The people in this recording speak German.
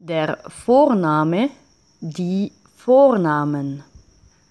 der Vorname, die Vornamen.